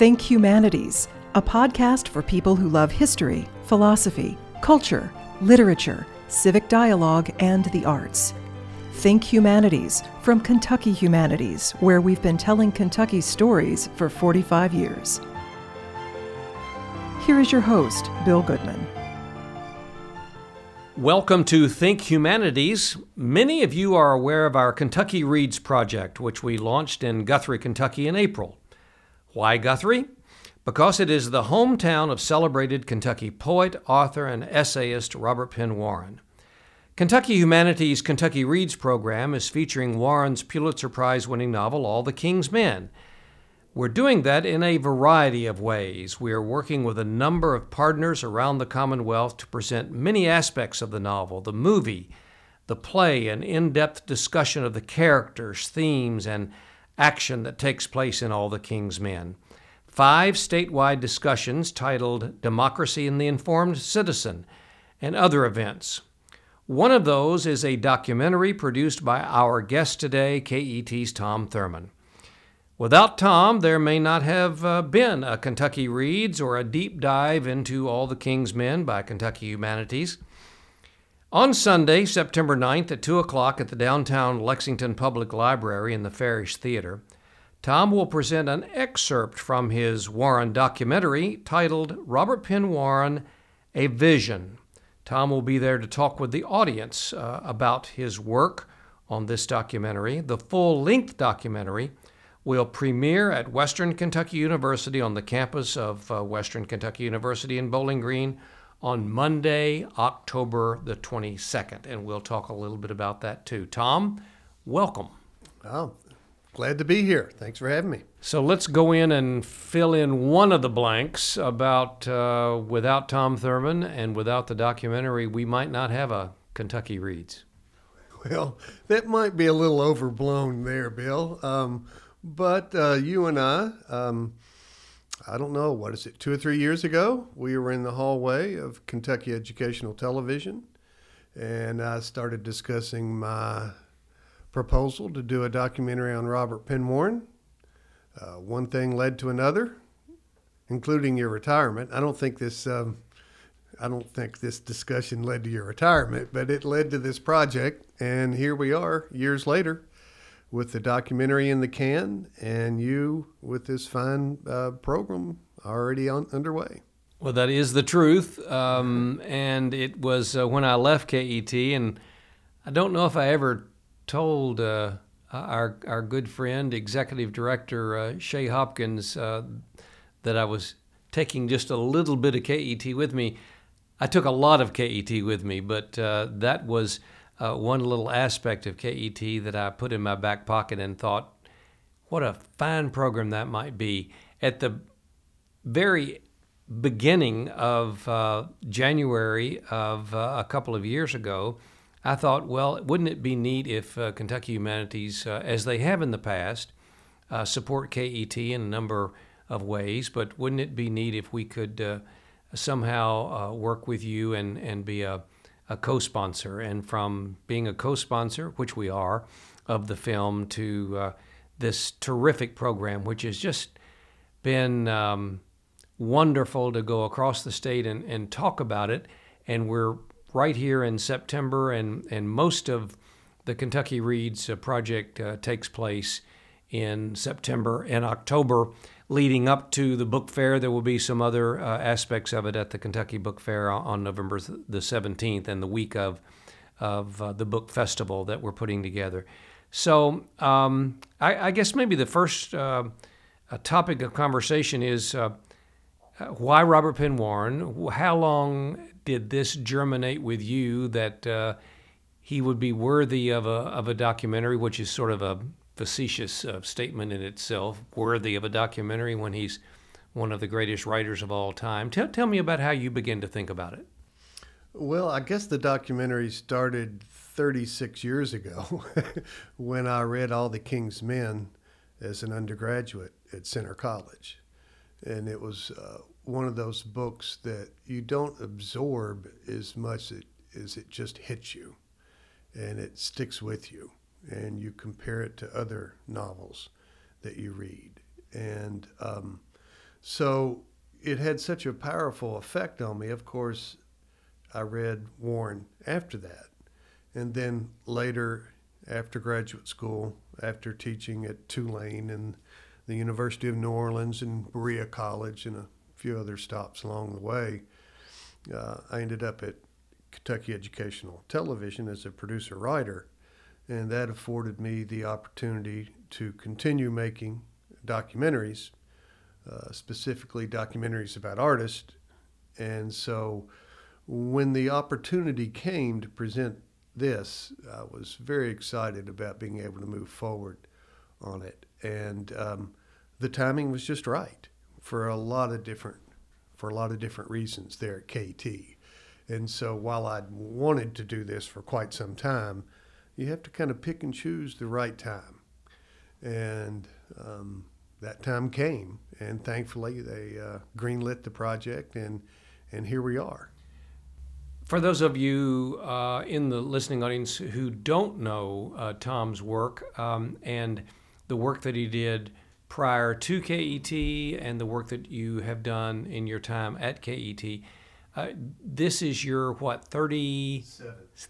Think Humanities, a podcast for people who love history, philosophy, culture, literature, civic dialogue, and the arts. Think Humanities from Kentucky Humanities, where we've been telling Kentucky stories for 45 years. Here is your host, Bill Goodman. Welcome to Think Humanities. Many of you are aware of our Kentucky Reads project, which we launched in Guthrie, Kentucky in April. Why Guthrie? Because it is the hometown of celebrated Kentucky poet, author, and essayist Robert Penn Warren. Kentucky Humanities Kentucky Reads program is featuring Warren's Pulitzer Prize winning novel, All the King's Men. We're doing that in a variety of ways. We are working with a number of partners around the Commonwealth to present many aspects of the novel, the movie, the play, an in depth discussion of the characters, themes, and action that takes place in All the King's Men. Five statewide discussions titled Democracy and the Informed Citizen and other events. One of those is a documentary produced by our guest today, KET's Tom Thurman. Without Tom, there may not have uh, been a Kentucky Reads or a deep dive into All the King's Men by Kentucky Humanities. On Sunday, September 9th at 2 o'clock at the downtown Lexington Public Library in the Farish Theater, Tom will present an excerpt from his Warren documentary titled Robert Penn Warren A Vision. Tom will be there to talk with the audience uh, about his work on this documentary. The full length documentary will premiere at Western Kentucky University on the campus of uh, Western Kentucky University in Bowling Green on Monday, October the 22nd. And we'll talk a little bit about that too. Tom, welcome. Oh, glad to be here. Thanks for having me. So let's go in and fill in one of the blanks about uh, without Tom Thurman and without the documentary, we might not have a Kentucky Reads. Well, that might be a little overblown there, Bill. Um, but uh, you and I, um, I don't know, what is it, two or three years ago, we were in the hallway of Kentucky Educational Television, and I started discussing my proposal to do a documentary on Robert Penn Warren. Uh, one thing led to another, including your retirement. I don't think this. Um, I don't think this discussion led to your retirement, but it led to this project, and here we are years later with the documentary in the can and you with this fine uh, program already on, underway. Well, that is the truth. Um, and it was uh, when I left KET, and I don't know if I ever told uh, our, our good friend, executive director uh, Shae Hopkins, uh, that I was taking just a little bit of KET with me. I took a lot of KET with me, but uh, that was uh, one little aspect of KET that I put in my back pocket and thought, what a fine program that might be. At the very beginning of uh, January of uh, a couple of years ago, I thought, well, wouldn't it be neat if uh, Kentucky Humanities, uh, as they have in the past, support KET in a number of ways, but wouldn't it be neat if we could somehow work with you and, and be a a co sponsor. And from being a co sponsor, which we are, of the film to uh, this terrific program, which has just been um, wonderful to go across the state and, and talk about it. And we're right here in September, and, and most of the Kentucky Reads uh, project uh, takes place in September and October leading up to the book fair. There will be some other uh, aspects of it at the Kentucky Book Fair on November the 17th and the week of, of uh, the book festival that we're putting together. So um, I, I, guess maybe the first uh, topic of conversation is uh, why Robert Penn Warren? How long did this germinate with you that uh, he would be worthy of a, of a documentary, which is sort of a facetious uh, statement in itself, worthy of a documentary when he's one of the greatest writers of all time. Tell, tell me about how you begin to think about it. Well, I guess the documentary started 36 years ago when I read All the King's Men as an undergraduate at Centre College. And it was uh, one of those books that you don't absorb as much as it just hits you and it sticks with you and you compare it to other novels that you read. And um, So it had such a powerful effect on me. Of course, I read Warren after that. And then later, after graduate school, after teaching at Tulane and the University of New Orleans and Berea College and a few other stops along the way, uh, I ended up at Kentucky Educational Television as a producer writer. And that afforded me the opportunity to continue making documentaries, uh, specifically documentaries about artists. And so when the opportunity came to present this, I was very excited about being able to move forward on it. And um, the timing was just right for a lot of different for a lot of different reasons there at KET. And so while I'd wanted to do this for quite some time, you have to kind of pick and choose the right time. And um, that time came, and thankfully they uh, greenlit the project, and and here we are. For those of you uh, in the listening audience who don't know uh, Tom's work um, and the work that he did prior to KET and the work that you have done in your time at KET, uh, this is your what 30,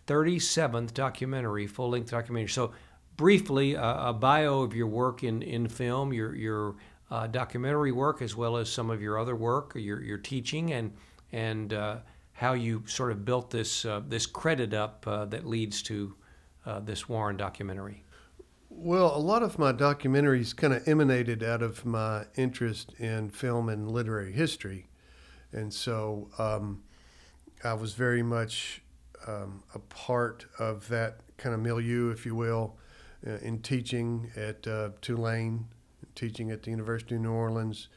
37th documentary, full length documentary. So briefly, a bio of your work in, in film, your your uh, documentary work, as well as some of your other work, your your teaching, and and uh, how you sort of built this uh, this credit up uh, that leads to uh, this Warren documentary. Well, a lot of my documentaries kind of emanated out of my interest in film and literary history, and so um, I was very much um, a part of that kind of milieu, if you will, uh, in teaching at uh, Tulane, teaching at the University of New Orleans,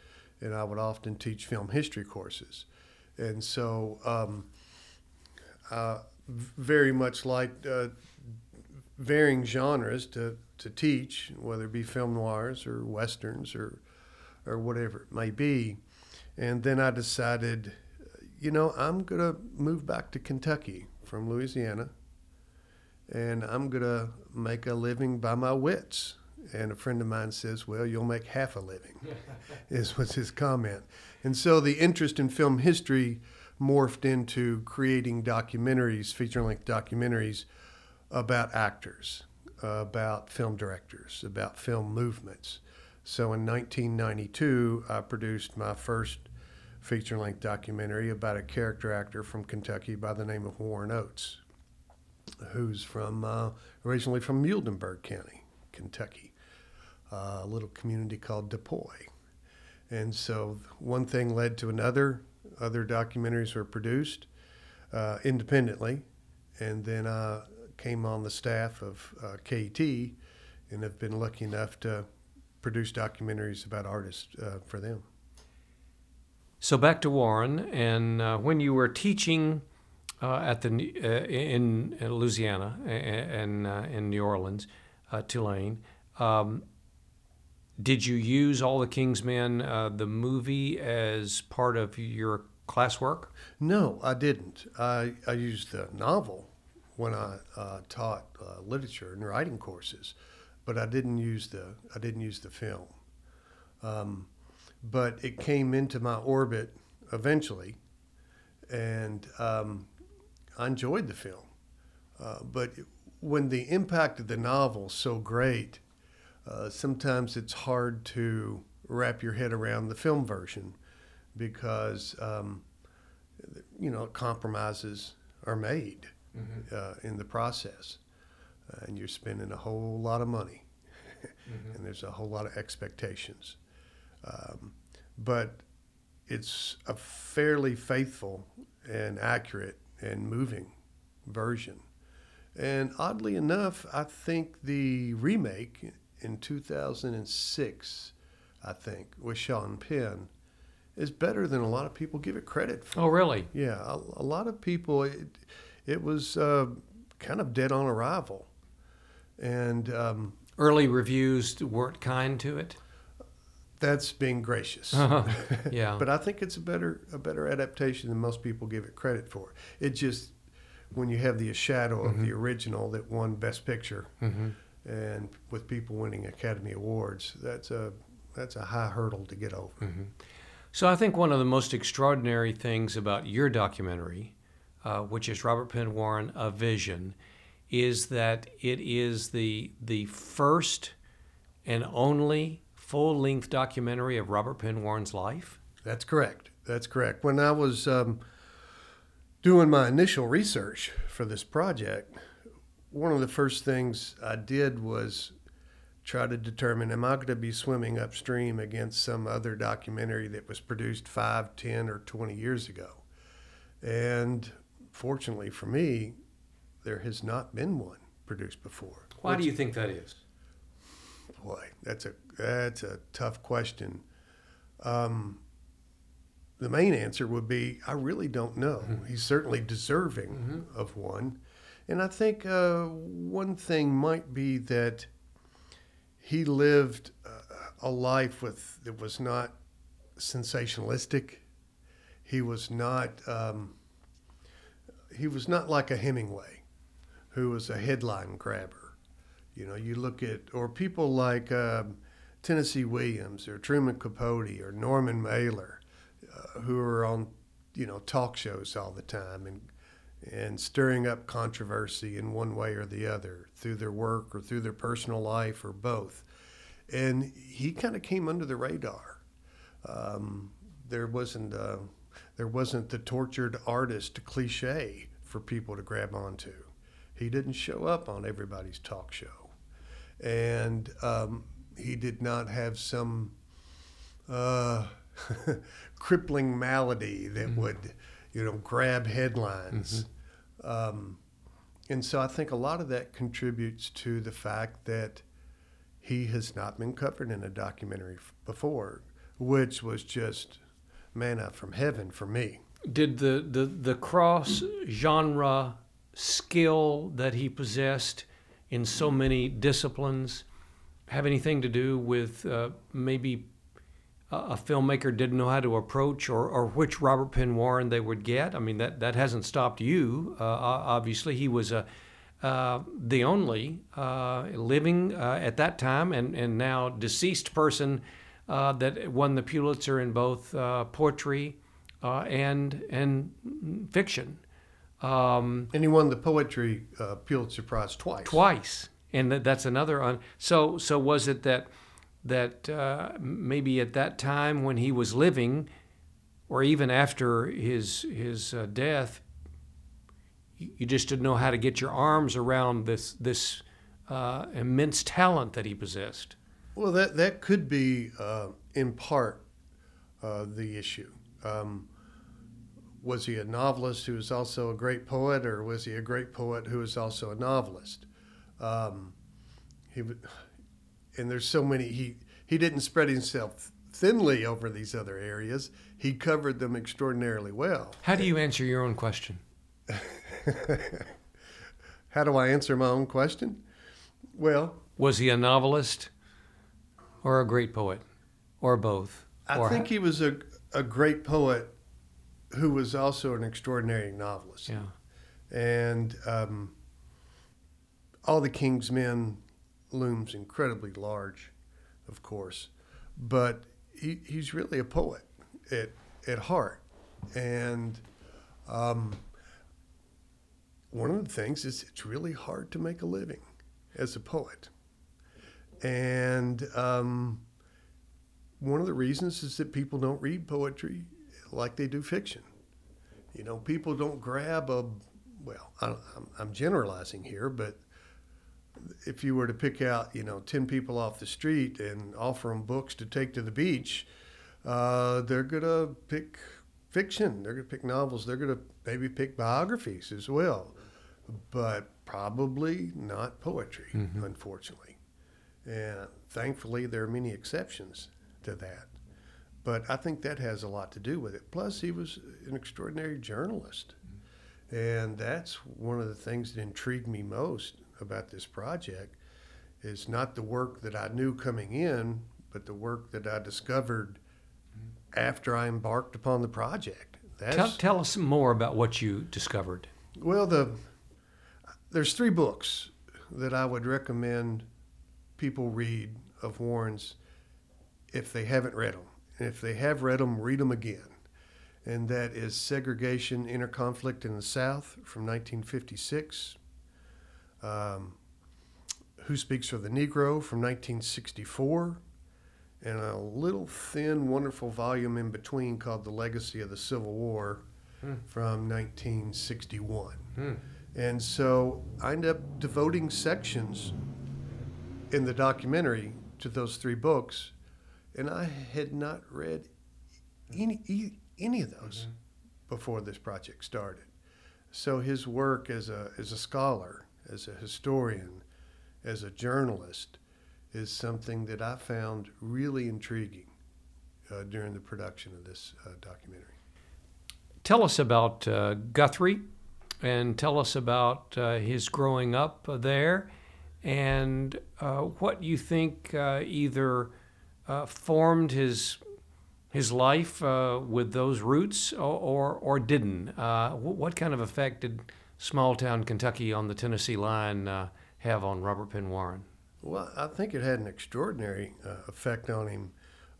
and I would often teach film history courses. And so, um, uh, very much like uh, varying genres to, to teach, whether it be film noirs or westerns or, or whatever it may be. And then I decided, you know, I'm going to move back to Kentucky from Louisiana and I'm going to make a living by my wits. And a friend of mine says, Well, you'll make half a living, is was his comment. And so the interest in film history morphed into creating documentaries, feature length documentaries about actors, about film directors, about film movements. So in 1992, I produced my first feature length documentary about a character actor from Kentucky by the name of Warren Oates who's from uh, originally from Muhlenberg County, Kentucky, a little community called Depoy. And so one thing led to another. Other documentaries were produced uh, independently, and then I came on the staff of uh, KET and have been lucky enough to produce documentaries about artists uh, for them. So back to Warren, and uh, when you were teaching uh, at the uh, in, in, Louisiana and uh, in New Orleans, uh, Tulane. Um, did you use All the King's Men, uh, the movie, as part of your classwork? No, I didn't. I, I used the novel when I taught literature and writing courses, but I didn't use the I didn't use the film. Um, but it came into my orbit eventually, and um, I enjoyed the film. Uh, but when the impact of the novel is so great, uh, sometimes it's hard to wrap your head around the film version because, um, you know, compromises are made mm-hmm. uh, in the process. Uh, and you're spending a whole lot of money, mm-hmm. and there's a whole lot of expectations. Um, but it's a fairly faithful and accurate and moving version. And oddly enough, I think the remake in 2006, I think, with Sean Penn, is better than a lot of people give it credit for. Oh, really? Yeah, a, a lot of people, it, it was uh, kind of dead on arrival. And um, early reviews weren't kind to it that's being gracious. Uh-huh. Yeah. but I think it's a better a better adaptation than most people give it credit for. It just when you have the shadow mm-hmm. of the mm-hmm. original that won Best Picture, mm-hmm. and with people winning Academy Awards, that's a that's a high hurdle to get over. Mm-hmm. So I think one of the most extraordinary things about your documentary, uh, which is Robert Penn Warren: A Vision, is that it is the the first and only full-length documentary of Robert Penn Warren's life. That's correct. That's correct. When I was um, doing my initial research for this project, one of the first things I did was try to determine am I going to be swimming upstream against some other documentary that was produced five, ten, or 20 years ago? And fortunately for me, there has not been one produced before. Why do you think that is? Boy, that's a that's a tough question. Um, the main answer would be I really don't know. Mm-hmm. He's certainly deserving mm-hmm. of one, and I think uh, one thing might be that he lived uh, a life with that was not sensationalistic. He was not um, he was not like a Hemingway, who was a headline grabber. You know, you look at or people like uh, Tennessee Williams or Truman Capote or Norman Mailer, uh, who are on you know talk shows all the time and and stirring up controversy in one way or the other through their work or through their personal life or both. And he kind of came under the radar. Um, there wasn't uh, there wasn't the tortured artist cliche for people to grab onto. He didn't show up on everybody's talk show, and um, he did not have some uh, crippling malady that mm-hmm. would, you know, grab headlines. Mm-hmm. Um, and so I think a lot of that contributes to the fact that he has not been covered in a documentary before, which was just manna from heaven for me. Did the, the, the cross genre skill that he possessed in so many disciplines have anything to do with uh, maybe a filmmaker didn't know how to approach or, or which Robert Penn Warren they would get. I mean, that, that hasn't stopped you. Uh, obviously, he was a, uh, the only uh, living uh, at that time and, and now deceased person uh, that won the Pulitzer in both poetry and, and fiction. Um, and he won the poetry Pulitzer Prize twice. Twice. And that, that's another. Un- so, so was it that that uh, maybe at that time when he was living, or even after his his uh, death, you just didn't know how to get your arms around this this uh, immense talent that he possessed. Well, that that could be uh, in part uh, the issue. Um, was he a novelist who was also a great poet, or was he a great poet who was also a novelist? Um, he and there's so many he he didn't spread himself thinly over these other areas. He covered them extraordinarily well. How do you answer your own question? How do I answer my own question? Well, was he a novelist or a great poet or both? I or think he was a a great poet who was also an extraordinary novelist. Yeah. And um, all the King's Men looms incredibly large, of course, but he, he's really a poet at, at heart. And um, one of the things is it's really hard to make a living as a poet. And um, one of the reasons is that people don't read poetry like they do fiction. You know, people don't grab a, well, I, I'm generalizing here, but if you were to pick out, you know, 10 people off the street and offer them books to take to the beach, uh, they're going to pick fiction. They're going to pick novels. They're going to maybe pick biographies as well, but probably not poetry, mm-hmm. unfortunately. And thankfully, there are many exceptions to that. But I think that has a lot to do with it. Plus, he was an extraordinary journalist. And that's one of the things that intrigued me most about this project is not the work that I knew coming in, but the work that I discovered after I embarked upon the project. Tell, tell, us more about what you discovered. Well, the there's three books that I would recommend people read of Warren's if they haven't read them. And if they have read them, read them again. And that is Segregation, Inner Conflict in the South from 1956. Um, Who Speaks for the Negro from 1964. And a little thin, wonderful volume in between called The Legacy of the Civil War from 1961. And so I end up devoting sections in the documentary to those three books, and I had not read any any of those before this project started. So his work as a as a scholar, as a historian, as a journalist, is something that I found really intriguing uh, during the production of this uh, documentary. Tell us about uh, Guthrie and tell us about uh, his growing up there and uh, what you think uh, either uh, formed his his life uh, with those roots or, or, or didn't. Uh, what kind of effect did small town Kentucky on the Tennessee line uh, have on Robert Penn Warren? Well, I think it had an extraordinary uh, effect on him.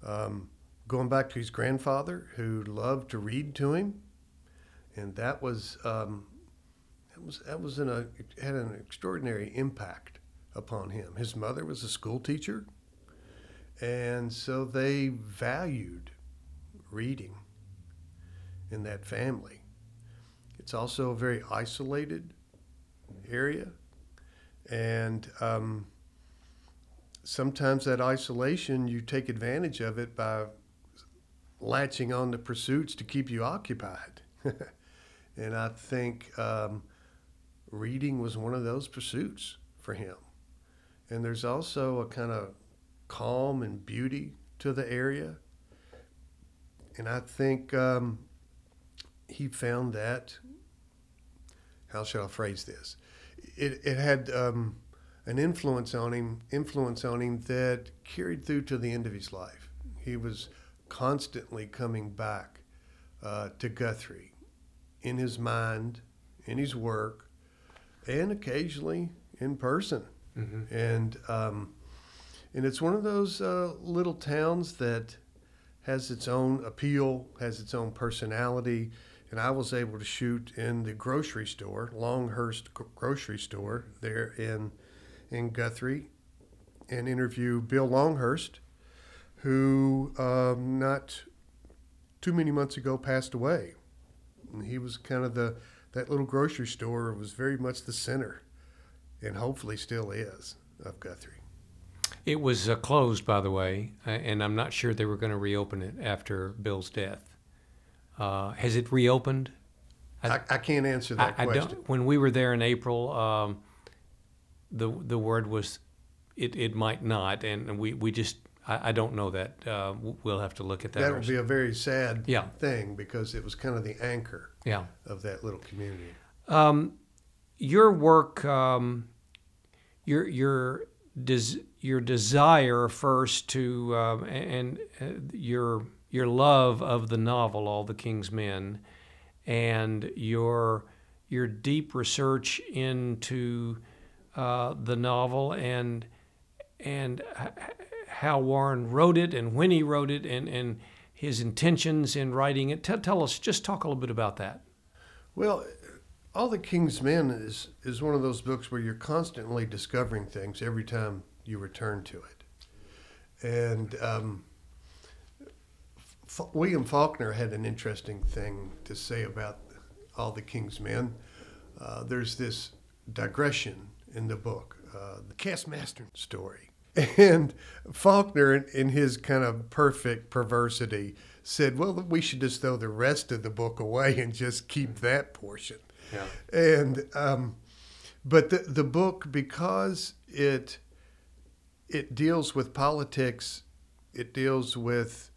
Um, going back to his grandfather, who loved to read to him, and that was um, that was that was in a had an extraordinary impact upon him. His mother was a school teacher, and so they valued reading in that family. It's also a very isolated area, and um, sometimes that isolation you take advantage of it by latching on to pursuits to keep you occupied. and I think um, reading was one of those pursuits for him. And there's also a kind of calm and beauty to the area. And I think um, he found that, how shall I phrase this? It, it had um, an influence on him, influence on him that carried through to the end of his life. He was constantly coming back uh, to Guthrie in his mind, in his work, and occasionally in person. And um, and it's one of those uh, little towns that has its own appeal, has its own personality. And I was able to shoot in the grocery store, Longhurst Gro- grocery store there in in Guthrie, and interview Bill Longhurst, who um, not too many months ago passed away. And he was kind of the that little grocery store was very much the center, and hopefully still is of Guthrie. It was uh, closed, by the way, and I'm not sure they were going to reopen it after Bill's death. Uh, has it reopened? I, I can't answer that I, I question. don't. When we were there in April, um, the the word was it, it might not, and we, we just I, I don't know that. Uh, we'll have to look at that. That would be a very sad Yeah. thing because it was kind of the anchor yeah. of that little community. Um, your work, um, your your des- your desire first to um, and uh, your your love of the novel, All the King's Men, and your your deep research into uh, the novel and and how Warren wrote it and when he wrote it and and his intentions in writing it. Tell tell us, just talk a little bit about that. Well, All the King's Men is, is one of those books where you're constantly discovering things every time you return to it. And um, F- William Faulkner had an interesting thing to say about All the King's Men. Uh, there's this digression in the book, uh, the Cass Mastern story. And Faulkner, in, in his kind of perfect perversity, said, Well, we should just throw the rest of the book away and just keep that portion. Yeah. And, um, but the, the book, because it, it deals with politics, it deals with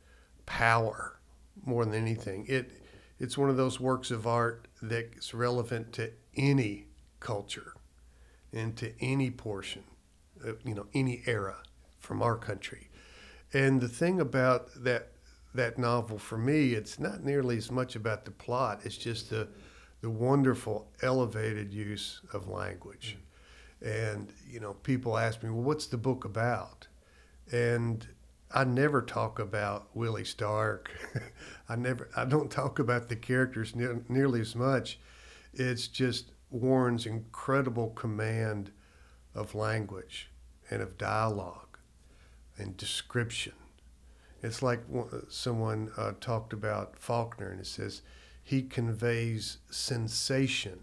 power more than anything. It, it's one of those works of art that's relevant to any culture and to any portion, uh, you know, any era from our country. And the thing about that that novel for me, it's not nearly as much about the plot. It's just the the wonderful elevated use of language. And you know, people ask me, "Well, what's the book about?" And I never talk about Willie Stark. I never. I don't talk about the characters ne- nearly as much. It's just Warren's incredible command of language and of dialogue and description. It's like someone uh, talked about Faulkner, and it says he conveys sensation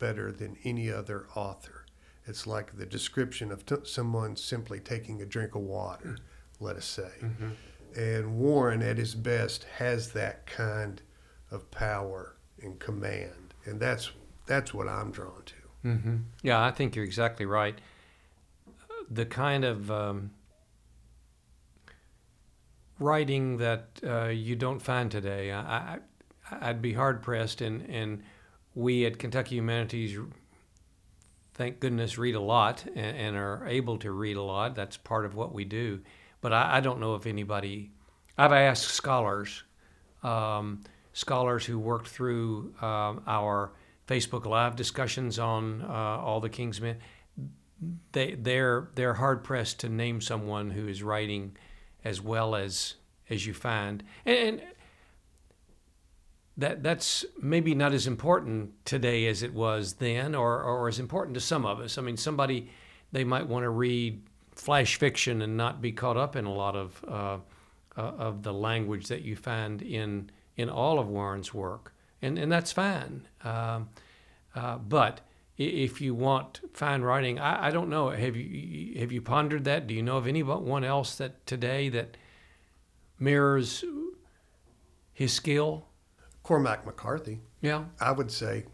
better than any other author. It's like the description of t- someone simply taking a drink of water, let us say. Mm-hmm. And Warren, at his best, has that kind of power and command, and that's that's what I'm drawn to. Mm-hmm. Yeah, I think you're exactly right. The kind of um, writing that uh, you don't find today, I, I, would be hard pressed, and, and we at Kentucky Humanities thank goodness, read a lot and, and, are able to read a lot. That's part of what we do. But I, I don't know if anybody, I've asked scholars, um, scholars who worked through um, our Facebook Live discussions on uh, all the King's Men. They they're they're hard pressed to name someone who is writing as well as as you find, and, and that that's maybe not as important today as it was then, or or as important to some of us. I mean, somebody they might want to read flash fiction and not be caught up in a lot of uh, uh, of the language that you find in in all of Warren's work, and and that's fine. Um, uh, but if you want fine writing, I, I don't know. Have you have you pondered that? Do you know of anyone else that today that mirrors his skill? Cormac McCarthy. Yeah, I would say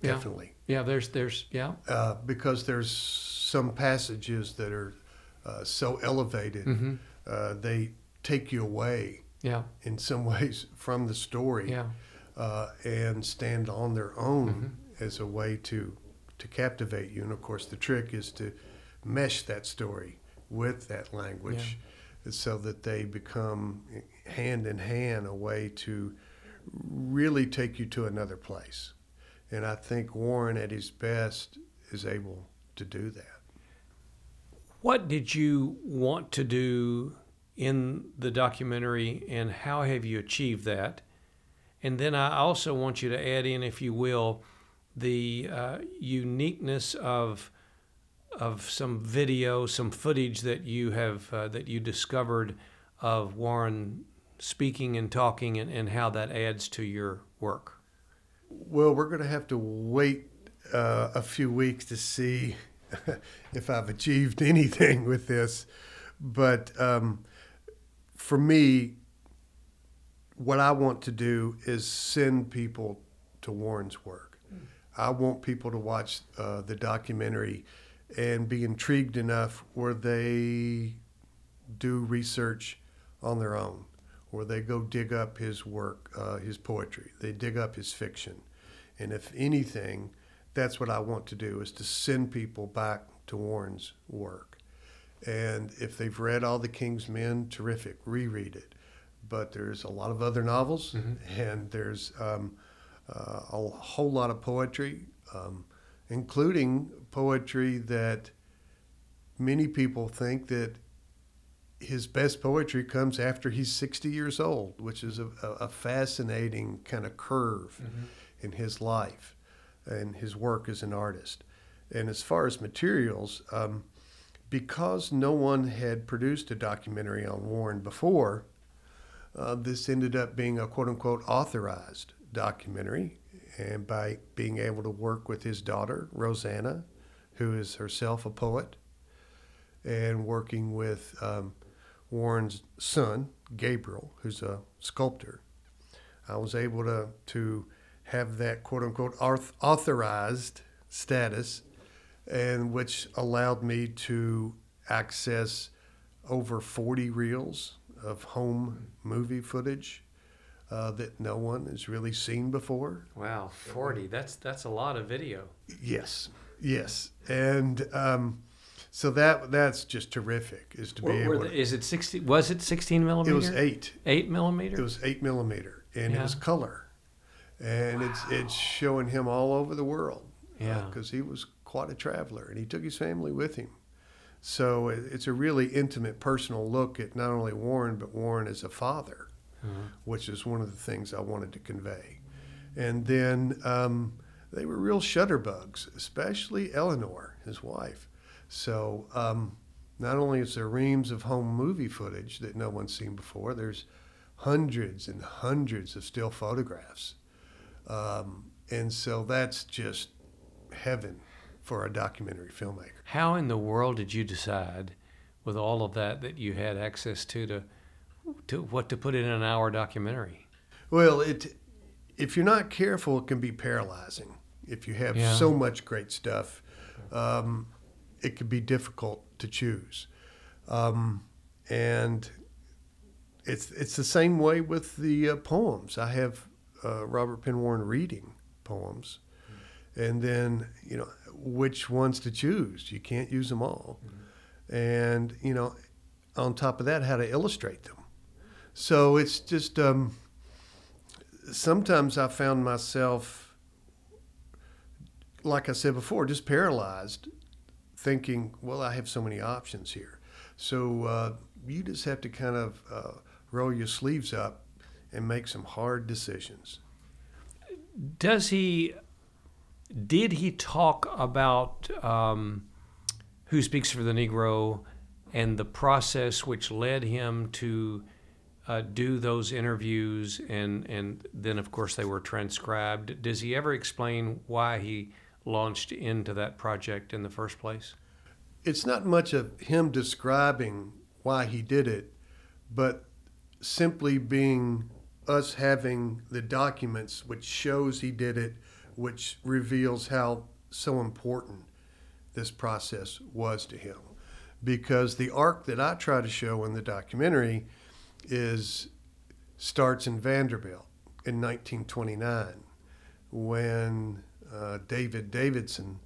definitely. Yeah, yeah there's there's yeah. Uh, because there's some passages that are uh, so elevated, mm-hmm. uh, they take you away. Yeah. In some ways from the story. Yeah. Uh, and stand on their own mm-hmm. as a way to to captivate you. And of course, the trick is to mesh that story with that language, yeah. so that they become hand in hand a way to really take you to another place. And I think Warren, at his best, is able to do that. What did you want to do in the documentary, and how have you achieved that? And then I also want you to add in, if you will, the uh, uniqueness of of some video, some footage that you have uh, that you discovered of Warren speaking and talking and, and how that adds to your work? Well, we're going to have to wait uh, a few weeks to see if I've achieved anything with this. But um, for me, what I want to do is send people to Warren's work. Mm. I want people to watch uh, the documentary and be intrigued enough where they do research on their own or they go dig up his work, uh, his poetry. They dig up his fiction. And if anything, that's what I want to do is to send people back to Warren's work. And if they've read all the King's Men, terrific, reread it. But there's a lot of other novels, mm-hmm. and there's um, uh, a whole lot of poetry, um, including poetry that many people think that his best poetry comes after he's 60 years old, which is a, a fascinating kind of curve mm-hmm. in his life and his work as an artist. And as far as materials, um, because no one had produced a documentary on Warren before, uh, this ended up being a quote unquote authorized documentary. And by being able to work with his daughter, Rosanna, who is herself a poet, and working with um, Warren's son, Gabriel, who's a sculptor. I was able to, to have that quote unquote authorized status, and which allowed me to access over 40 reels of home movie footage uh, that no one has really seen before. Wow, 40. That's that's a lot of video. Yes, yes. And um, so that that's just terrific. Is to be able. The, is it sixty? Was it sixteen millimeter? It was eight. Eight millimeter. It was eight millimeter, and yeah. it was color, and wow. it's it's showing him all over the world. Yeah, because uh, he was quite a traveler, and he took his family with him. So it- it's a really intimate, personal look at not only Warren, but Warren as a father, which is one of the things I wanted to convey. And then um, they were real shutterbugs, especially Eleanor, his wife. So um, not only is there reams of home movie footage that no one's seen before, there's hundreds and hundreds of still photographs. Um, and so that's just heaven for a documentary filmmaker. How in the world did you decide, with all of that that you had access to, to, to what to put in an hour documentary? Well, it if you're not careful, it can be paralyzing. If you have Yeah. so much great stuff, um, it could be difficult to choose. Um, and it's it's the same way with the uh, poems. I have uh, Robert Penn Warren reading poems, and then you know which ones to choose. You can't use them all, and you know, on top of that, how to illustrate them. So it's just. Um, sometimes I found myself, like I said before, just paralyzed, thinking, well, I have so many options here. So uh, you just have to kind of uh, roll your sleeves up and make some hard decisions. Does he? Did he talk about um, who speaks for the Negro and the process which led him to uh, do those interviews and and then of course they were transcribed? Does he ever explain why he launched into that project in the first place? It's not much of him describing why he did it, but simply being us having the documents which shows he did it, which reveals how so important this process was to him. Because the arc that I try to show in the documentary is starts in Vanderbilt in 1929 when uh, David Davidson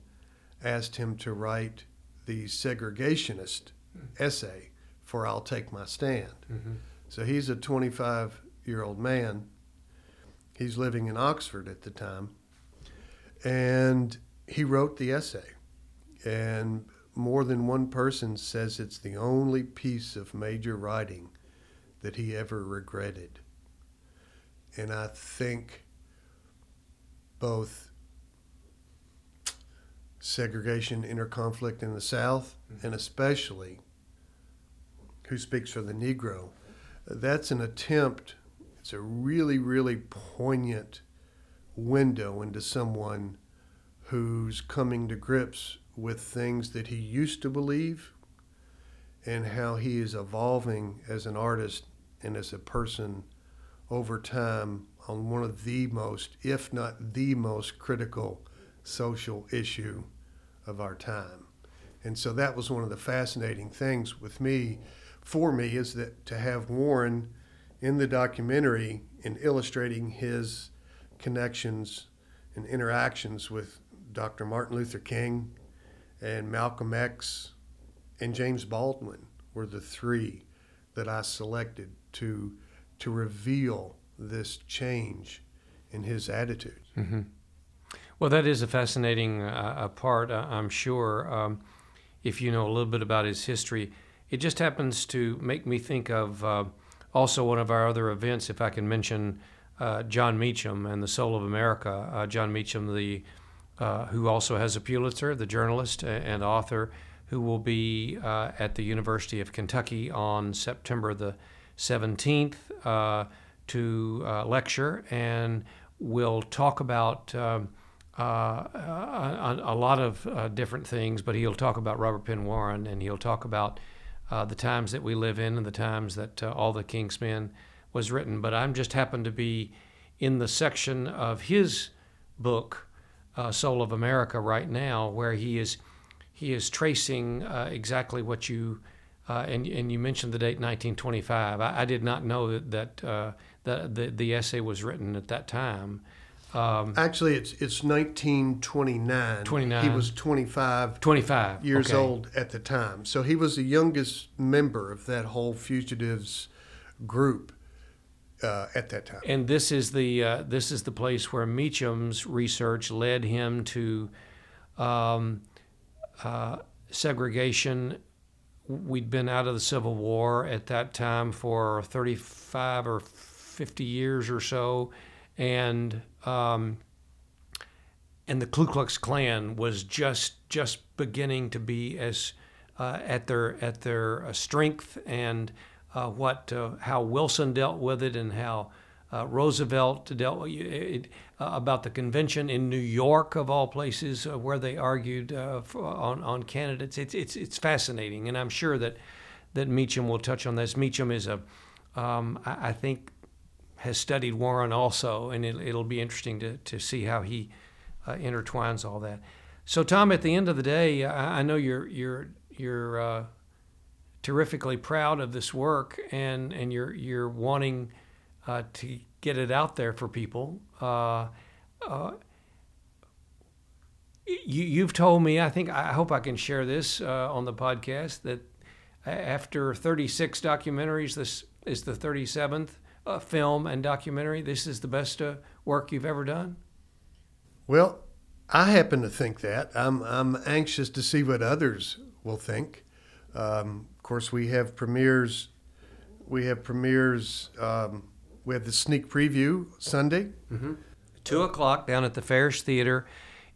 asked him to write the segregationist essay for I'll Take My Stand. So he's a 25 year old man. He's living in Oxford at the time. And he wrote the essay. And more than one person says it's the only piece of major writing that he ever regretted. And I think both segregation, inner conflict in the South, mm-hmm. and especially who speaks for the Negro, that's an attempt, it's a really, really poignant window into someone who's coming to grips with things that he used to believe and how he is evolving as an artist and as a person over time on one of the most, if not the most critical social issue of our time. And so that was one of the fascinating things with me, for me, is that to have Warren in the documentary and illustrating his connections and interactions with Dr. Martin Luther King and Malcolm X and James Baldwin were the three that I selected to to reveal this change in his attitude. Mm-hmm. Well, that is a fascinating uh, uh, part, uh, I'm sure. Um, if you know a little bit about his history, it just happens to make me think of uh, also one of our other events. If I can mention uh, Jon Meacham and the Soul of America. Uh, Jon Meacham, the who also has a Pulitzer, the journalist and author, who will be at the University of Kentucky on September the 17th uh, to lecture and will talk about. Um, uh, a, a lot of uh, different things, but he'll talk about Robert Penn Warren and he'll talk about uh, the times that we live in and the times that uh, All the King's Men was written. But I'm just happened to be in the section of his book, uh, Soul of America, right now, where he is he is tracing uh, exactly what you uh, and and you mentioned the date 1925. I, I did not know that that uh, the, the the essay was written at that time. Um, Actually, it's it's 1929. 29. He was 25 25 years okay. old at the time. So he was the youngest member of that whole fugitives group uh, at that time. And this is the uh, this is the place where Meacham's research led him to um, uh, segregation we'd been out of the Civil War at that time for 35 or 50 years or so, and um, and the Ku Klux Klan was just just beginning to be as uh, at their at their uh, strength and uh, what uh, how Wilson dealt with it and how uh, Roosevelt dealt with it, uh, about the convention in New York of all places where they argued for, on on candidates. It's it's it's fascinating, and I'm sure that that Meacham will touch on this. Meacham is a um, I, I, think has studied Warren also, and it, will be interesting to to see how he intertwines all that. So, Tom, at the end of the day, I, I know you're you're you're uh, terrifically proud of this work, and and you're you're wanting uh, to get it out there for people. Uh, uh you you've told me, I think I hope I can share this uh, on the podcast that after 36 documentaries, this is the 37th uh, film and documentary. This is the best work you've ever done. Well, I happen to think that. I'm, I'm anxious to see what others will think. Um, of course, we have premieres. We have premieres. Um, we have the sneak preview Sunday. Mm-hmm. Two o'clock down at the Farish Theater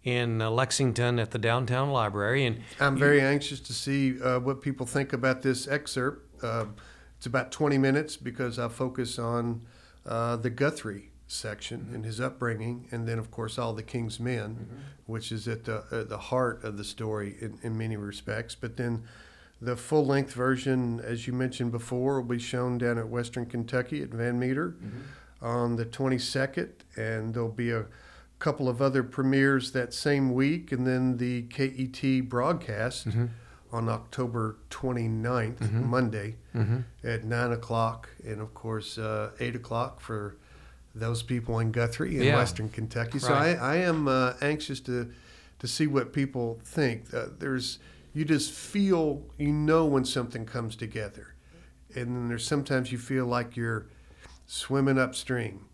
in uh, Lexington at the Downtown Library. And I'm very anxious to see uh, what people think about this excerpt. Uh, it's about 20 minutes because I focus on uh, the Guthrie section mm-hmm. and his upbringing, and then of course all the king's men, mm-hmm. which is at the the heart of the story in, in many respects. But then the full length version, as you mentioned before, will be shown down at Western Kentucky at Van Meter mm-hmm. on the 22nd, and there'll be a couple of other premieres that same week, and then the KET broadcast mm-hmm. On October 29th, mm-hmm. Monday, mm-hmm. at 9 o'clock, and of course, uh, 8 o'clock for those people in Guthrie in yeah. Western Kentucky. So right. I, I am uh, anxious to to see what people think. Uh, there's you just feel you know when something comes together, and then there's sometimes you feel like you're swimming upstream,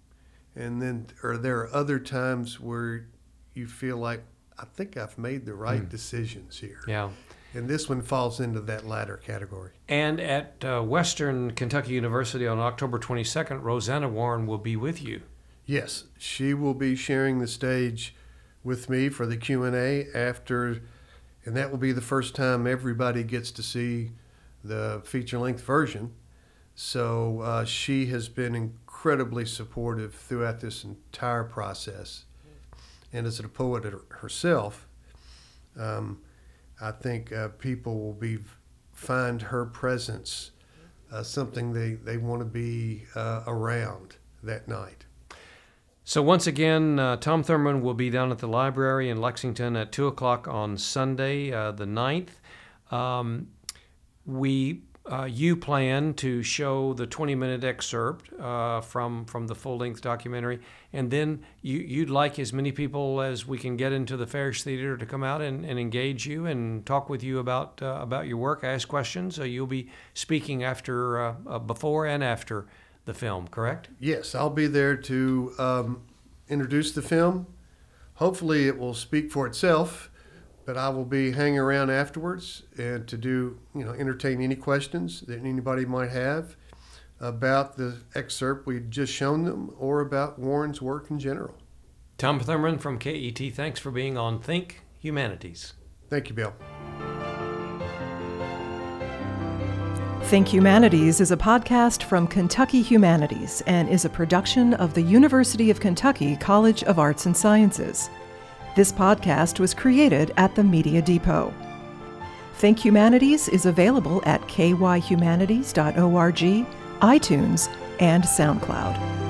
and then or there are other times where you feel like I think I've made the right mm. decisions here. Yeah. And this one falls into that latter category. And at uh, Western Kentucky University on October 22nd, Rosanna Warren will be with you. Yes, she will be sharing the stage with me for the Q&A after and that will be the first time everybody gets to see the feature-length version. So uh, she has been incredibly supportive throughout this entire process. And as a poet herself, um, I think uh, people will be find her presence uh, something they, they want to be uh, around that night. So once again, uh, Tom Thurman will be down at the library in Lexington at two o'clock on Sunday, uh, the 9th. Um, we uh, you plan to show the 20 minute excerpt uh, from from the full length documentary, and then you, you'd like as many people as we can get into the Farish Theater to come out and, and engage you and talk with you about uh, about your work, ask questions. So you'll be speaking after uh, uh, before and after the film, correct? Yes, I'll be there to um, introduce the film. Hopefully, it will speak for itself but I will be hanging around afterwards and to do, you know, entertain any questions that anybody might have about the excerpt we'd just shown them or about Warren's work in general. Tom Thurman from KET, thanks for being on Think Humanities. Thank you, Bill. Think Humanities is a podcast from Kentucky Humanities and is a production of the University of Kentucky College of Arts and Sciences. This podcast was created at the Media Depot. Think Humanities is available at kyhumanities.org, iTunes, and SoundCloud.